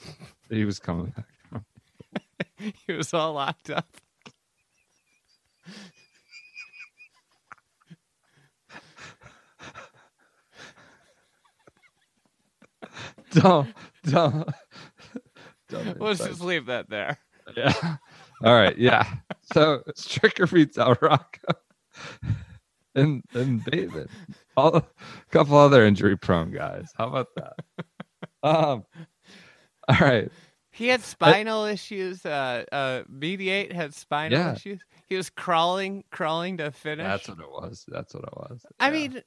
He was coming back. he was all locked up. Don't, don't, don't. Let's just leave that there. Yeah. All right. Yeah. So Stricker beats out Rocco and and David. All, a couple other injury prone guys. How about that? Um. All right. He had spinal issues. Uh, uh, Mediate had spinal Yeah. issues. He was crawling, crawling to finish. That's what it was. That's what it was. I Yeah. mean,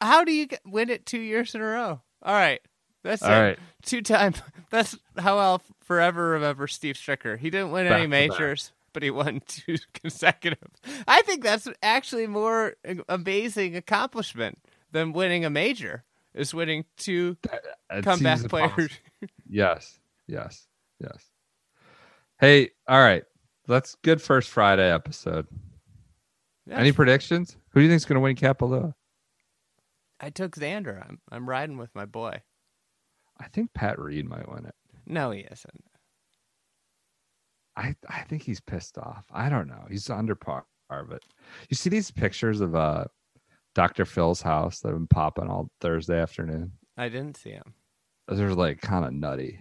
how do you get, win it two years in a row? All right, that's all it. right. Two time. That's how I'll forever remember Steve Stricker. He didn't win Back any majors, but he won two consecutive. I think that's actually more amazing accomplishment than winning a major. Is winning two It comeback players. Yes. Yes. Yes. Hey. All right. That's good first Friday episode. Any predictions? Who do you think is going to win Kapalua? I took Xander. I'm I'm riding with my boy. I think Pat Reed might win it. No, he isn't. I I think he's pissed off. I don't know. He's under par, but you see these pictures of uh Dr. Phil's house that have been popping all Thursday afternoon. I didn't see him. Those are like kind of nutty.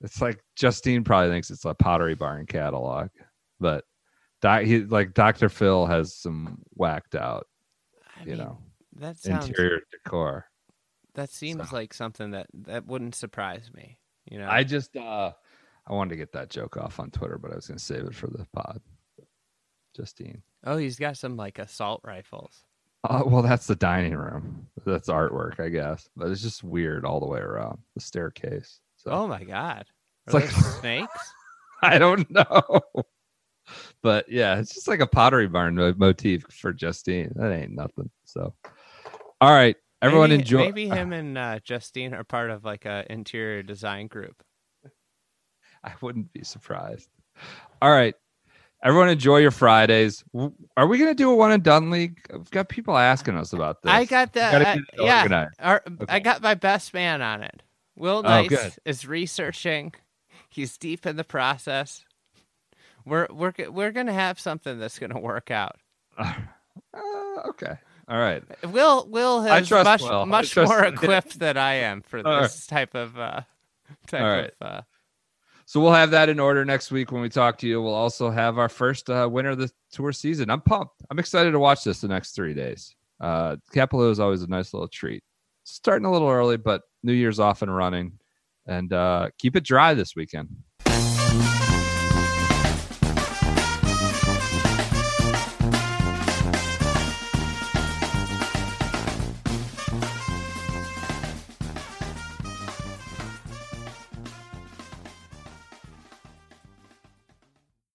It's like Justine probably thinks it's a Pottery Barn catalog, but doc, he like Dr. Phil has some whacked out, I you mean, know, that sounds interior decor. That seems so. like something that that wouldn't surprise me. You know, I just uh I wanted to get that joke off on Twitter, but I was gonna save it for the pod. Justine. oh, he's got some like assault rifles. Uh, well, that's the dining room. That's artwork, I guess, but it's just weird all the way around the staircase. So Oh my god, It's like- snakes? I don't know. But yeah, it's just like a pottery barn motif for Justine. That ain't nothing. So, all right, everyone maybe, enjoy. Maybe him and uh, Justine are part of like a interior design group. I wouldn't be surprised. All right. Everyone enjoy your Fridays. Are we going to do a one and done league? I've got people asking us about this. I got the uh, yeah. Our, Okay. I got my best man on it. Will Oh, Nice good. is researching. He's deep in the process. We're we're we're gonna have something that's gonna work out. Uh, okay. All right. Will Will has much Will. Much more him. equipped than I am for All right. this type of uh, type All right. of. Uh, So we'll have that in order next week when we talk to you. We'll also have our first uh, winner of the tour season. I'm pumped. I'm excited to watch this the next three days. Uh, Kapalua is always a nice little treat. Starting a little early, but New Year's off and running. And uh, keep it dry this weekend.